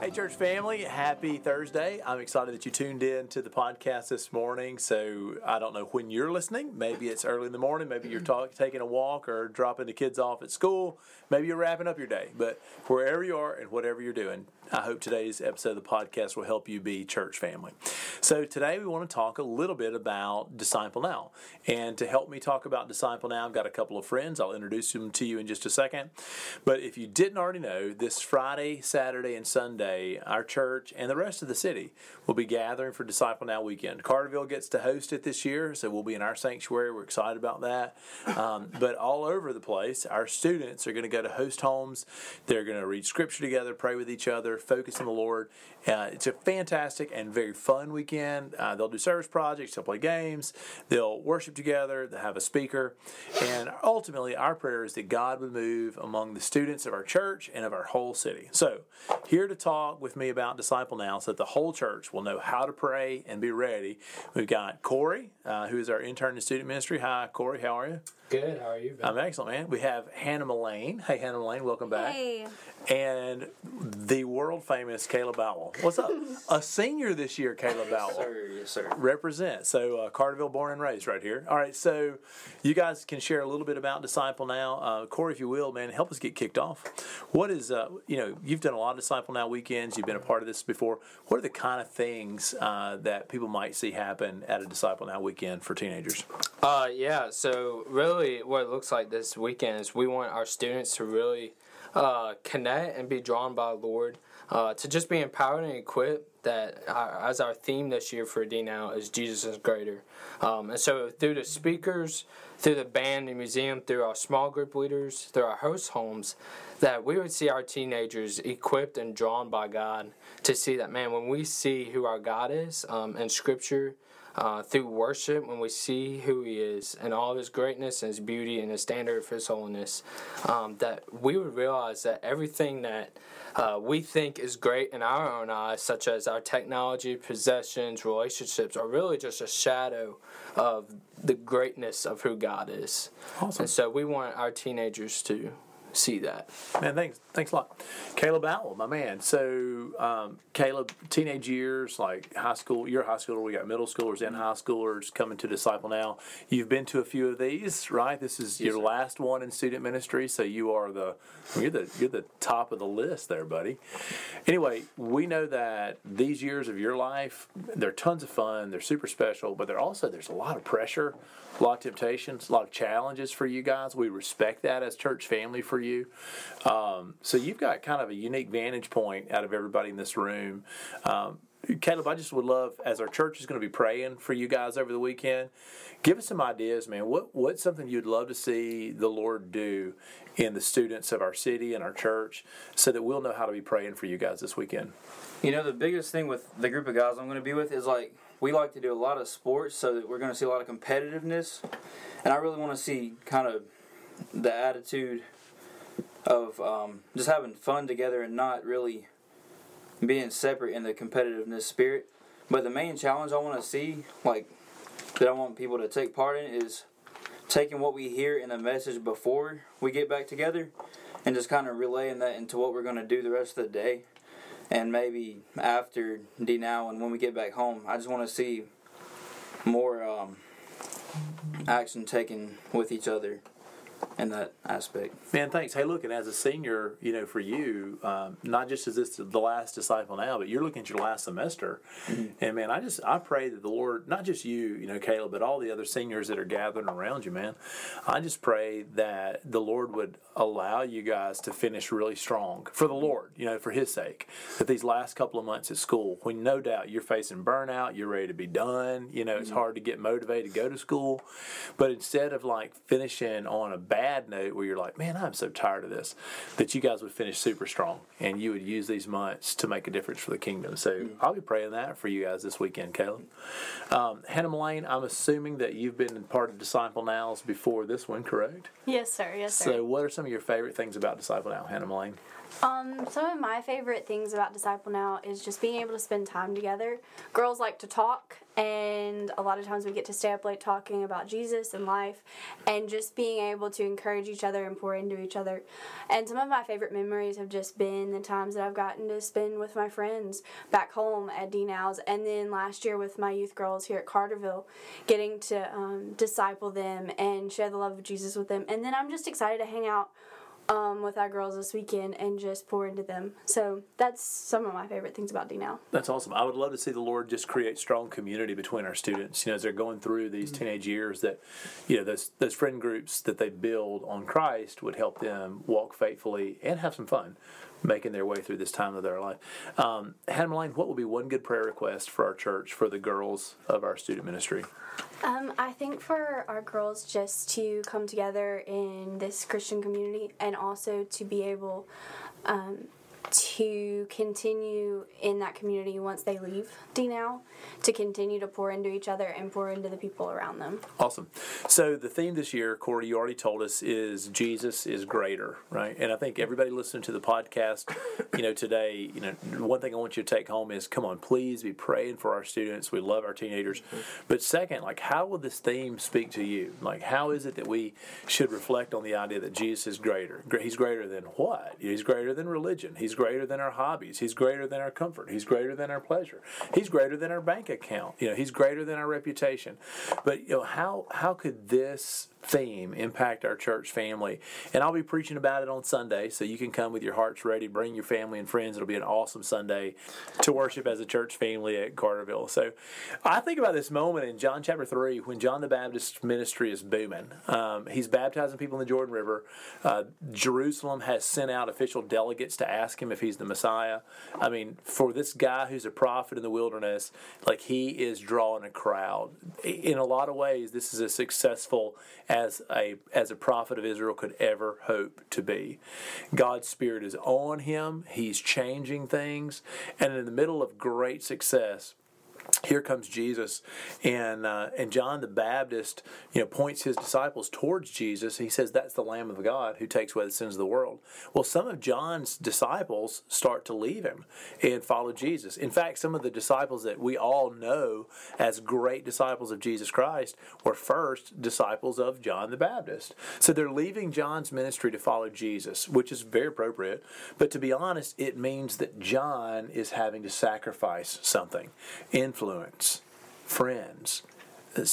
Hey, church family, happy Thursday. I'm excited that you tuned in to the podcast this morning. So, I don't know when you're listening. Maybe it's early in the morning. Maybe you're talk, taking a walk or dropping the kids off at school. Maybe you're wrapping up your day. But wherever you are and whatever you're doing, I hope today's episode of the podcast will help you be church family. So, today we want to talk a little bit about Disciple Now. And to help me talk about Disciple Now, I've got a couple of friends. I'll introduce them to you in just a second. But if you didn't already know, this Friday, Saturday, and Sunday, our church and the rest of the city will be gathering for Disciple Now weekend. Carterville gets to host it this year, so we'll be in our sanctuary. We're excited about that. Um, but all over the place, our students are going to go to host homes. They're going to read scripture together, pray with each other, focus on the Lord. Uh, it's a fantastic and very fun weekend. Uh, they'll do service projects, they'll play games, they'll worship together, they'll have a speaker. And ultimately, our prayer is that God would move among the students of our church and of our whole city. So, here to talk talk with me about Disciple Now so that the whole church will know how to pray and be ready. We've got Corey, uh, who is our intern in student ministry. Hi, Corey. How are you? Good. How are you? Ben? I'm excellent, man. We have Hannah Mullane. Hey, Hannah Mullane, welcome back. Hey. And the world famous Caleb Bowell. What's up? a senior this year, Caleb Bowell. Yes, sir. Yes, sir. Represent. So, uh, Carterville, born and raised right here. All right, so you guys can share a little bit about Disciple Now. Uh, Corey, if you will, man, help us get kicked off. What is, uh, you know, you've done a lot of Disciple Now weekends, you've been a part of this before. What are the kind of things uh, that people might see happen at a Disciple Now weekend for teenagers? Uh, yeah, so really what it looks like this weekend is we want our students to really uh, connect and be drawn by the Lord, uh, to just be empowered and equipped that our, as our theme this year for D Now is Jesus is greater. Um, and so through the speakers, through the band and museum, through our small group leaders, through our host homes, that we would see our teenagers equipped and drawn by God to see that, man, when we see who our God is um, in Scripture, uh, through worship, when we see who He is and all of His greatness and His beauty and His standard of His holiness, um, that we would realize that everything that uh, we think is great in our own eyes, such as our technology, possessions, relationships, are really just a shadow of the greatness of who God is. Awesome. And so we want our teenagers to see that. Man, thanks, thanks a lot, Caleb Owl, my man. So, um, Caleb, teenage years, like high school. You're a high schooler. We got middle schoolers and high schoolers coming to Disciple now. You've been to a few of these, right? This is Yes, your sir. last one in student ministry, so you are the you're the you're the top of the list there, buddy. Anyway, we know that these years of your life, they're tons of fun. They're super special, but they're also there's a lot of pressure, a lot of temptations, a lot of challenges for you guys. We respect that as church family for you. Um, so you've got kind of a unique vantage point out of everybody in this room. Um, Caleb, I just would love, as our church is going to be praying for you guys over the weekend, give us some ideas, man. What what's something you'd love to see the Lord do in the students of our city and our church, so that we'll know how to be praying for you guys this weekend? You know, the biggest thing with the group of guys I'm going to be with is like we like to do a lot of sports, so that we're going to see a lot of competitiveness, and I really want to see kind of the attitude of um, just having fun together and not really being separate in the competitiveness spirit. But the main challenge I want to see, like that I want people to take part in, is taking what we hear in the message before we get back together and just kind of relaying that into what we're going to do the rest of the day and maybe after D now and when we get back home, I just want to see more um, action taken with each other in that aspect. Man, thanks. Hey, look, and as a senior, you know, for you, um, not just is this the last disciple now, but you're looking at your last semester. And man, I just I pray that the Lord, not just you, you know, Caleb, but all the other seniors that are gathering around you, man. I just pray that the Lord would allow you guys to finish really strong for the Lord, you know, for His sake. That these last couple of months at school, when no doubt you're facing burnout, you're ready to be done. You know, it's hard to get motivated to go to school, but instead of like finishing on a bad bad note where you're like, man, I'm so tired of this, that you guys would finish super strong and you would use these months to make a difference for the kingdom. So I'll be praying that for you guys this weekend, Caleb. Um, Hannah Mullane, I'm assuming that you've been part of Disciple Nows before this one, correct? Yes, sir. Yes, sir. So, what are some of your favorite things about Disciple Now, Hannah Mullane? Um, some of my favorite things about Disciple Now is just being able to spend time together. Girls like to talk, and a lot of times we get to stay up late talking about Jesus and life, and just being able to encourage each other and pour into each other. And some of my favorite memories have just been the times that I've gotten to spend with my friends back home at DNOWs, and then last year with my youth girls here at Carterville, getting to um, disciple them and share the love of Jesus with them. And then I'm just excited to hang out um, with our girls this weekend and just pour into them. So that's some of my favorite things about D now. That's awesome. I would love to see the Lord just create strong community between our students. You know, as they're going through these mm-hmm. teenage years, that you know those those friend groups that they build on Christ would help them walk faithfully and have some fun making their way through this time of their life. Um, Hannah Mullane, what would be one good prayer request for our church for the girls of our student ministry? Um, I think for our girls just to come together in this Christian community and also to be able um, to continue in that community once they leave D now, to continue to pour into each other and pour into the people around them. Awesome. So the theme this year, Corey, you already told us, is Jesus is greater, right? And I think everybody listening to the podcast, you know, today, you know, one thing I want you to take home is, come on, please be praying for our students. We love our teenagers. But second, like, how will this theme speak to you? Like, how is it that we should reflect on the idea that Jesus is greater? He's greater than what? He's greater than religion. He's greater than our hobbies. He's greater than our comfort. He's greater than our pleasure. He's greater than our bank account. You know, he's greater than our reputation. But you know, how how could this theme impact our church family. And I'll be preaching about it on Sunday, so you can come with your hearts ready, bring your family and friends. It'll be an awesome Sunday to worship as a church family at Carterville. So I think about this moment in John chapter 3 when John the Baptist's ministry is booming. Um, he's baptizing people in the Jordan River. Uh, Jerusalem has sent out official delegates to ask him if he's the Messiah. I mean, for this guy who's a prophet in the wilderness, like he is drawing a crowd. In a lot of ways, this is a successful as a as a prophet of Israel could ever hope to be. God's spirit is on him. He's changing things, and in the middle of great success, here comes Jesus, and uh, and John the Baptist, you know, points his disciples towards Jesus. He says, "That's the Lamb of God who takes away the sins of the world." Well, some of John's disciples start to leave him and follow Jesus. In fact, some of the disciples that we all know as great disciples of Jesus Christ were first disciples of John the Baptist. So they're leaving John's ministry to follow Jesus, which is very appropriate. But to be honest, it means that John is having to sacrifice something. Influence influence, friends,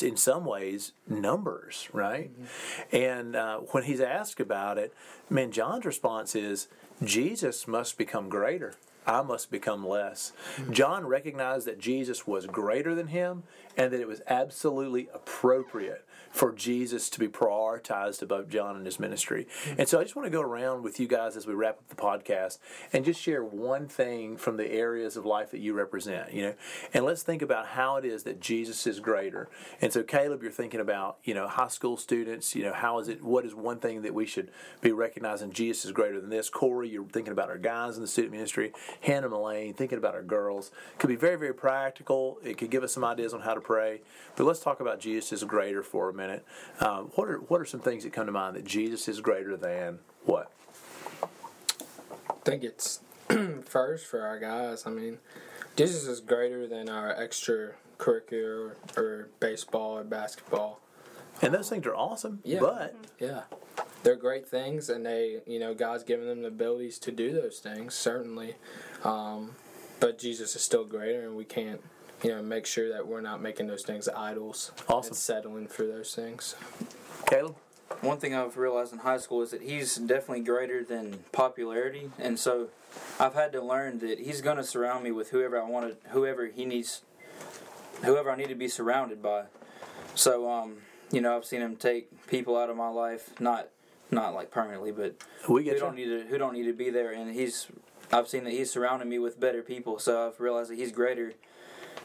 in some ways numbers, right? Mm-hmm. And uh, when he's asked about it, man, John's response is Jesus must become greater. I must become less. John recognized that Jesus was greater than him and that it was absolutely appropriate for Jesus to be prioritized above John and his ministry. And so I just want to go around with you guys as we wrap up the podcast and just share one thing from the areas of life that you represent, you know. And let's think about how it is that Jesus is greater. And so Caleb, you're thinking about, you know, high school students, you know, how is it what is one thing that we should be recognizing Jesus is greater than this? Corey, you're thinking about our guys in the student ministry. Hannah Mullane, thinking about our girls. Could be very, very practical. It could give us some ideas on how to pray. But let's talk about Jesus is greater for a minute. Um, what are what are some things that come to mind that Jesus is greater than what? I think it's first for our guys. I mean, Jesus is greater than our extracurricular or baseball or basketball. And those things are awesome. Yeah. But yeah, they're great things, and they, you know, God's given them the abilities to do those things certainly. Um, but Jesus is still greater, and we can't you know, make sure that we're not making those things idols. Awesome. And settling for those things. Caleb? One thing I've realized in high school is that he's definitely greater than popularity, and so I've had to learn that he's going to surround me with whoever I want to, whoever he needs, whoever I need to be surrounded by. So, um, you know, I've seen him take people out of my life, not not like permanently, but we get who don't need to who don't need to be there, and he's I've seen that he's surrounded me with better people, so I've realized that he's greater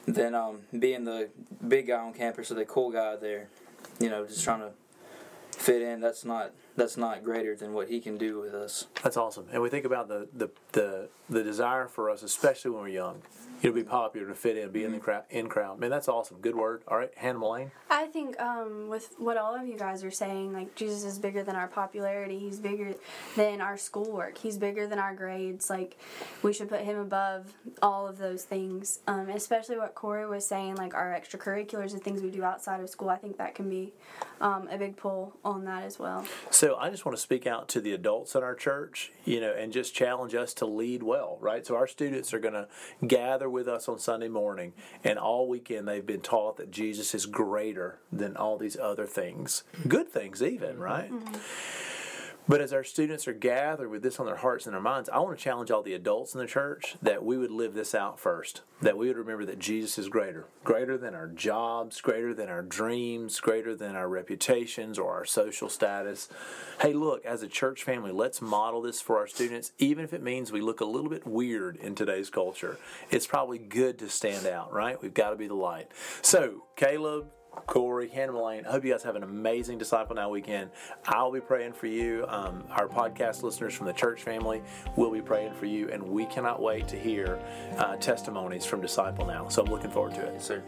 than um, being the big guy on campus or the cool guy there. You know, just trying to fit in. That's not that's not greater than what He can do with us. That's awesome. And we think about the the the, the desire for us, especially when we're young, you know, be popular, to fit in, and be in the crowd, in crowd. Man, that's awesome. Good word. All right, Hannah Mullane. I think um, with what all of you guys are saying, like Jesus is bigger than our popularity. He's bigger than our schoolwork. He's bigger than our grades. Like we should put him above all of those things. Um, especially what Corey was saying, like our extracurriculars and things we do outside of school. I think that can be um, a big pull on that as well. So I just want to speak out to the adults in our church, you know, and just challenge us to lead well, right? So our students are going to gather with us on Sunday morning, and all weekend they've been taught that Jesus is greater than all these other things, good things even, right? Mm-hmm. But as our students are gathered with this on their hearts and their minds, I want to challenge all the adults in the church that we would live this out first. That we would remember that Jesus is greater, greater than our jobs, greater than our dreams, greater than our reputations or our social status. Hey, look, as a church family, let's model this for our students, even if it means we look a little bit weird in today's culture. It's probably good to stand out, right? We've got to be the light. So, Caleb, Corey, Hannah Mullane. I hope you guys have an amazing Disciple Now weekend. I'll be praying for you. Um, our podcast listeners from the church family will be praying for you, and we cannot wait to hear uh, testimonies from Disciple Now. So I'm looking forward to it. Yes, sir.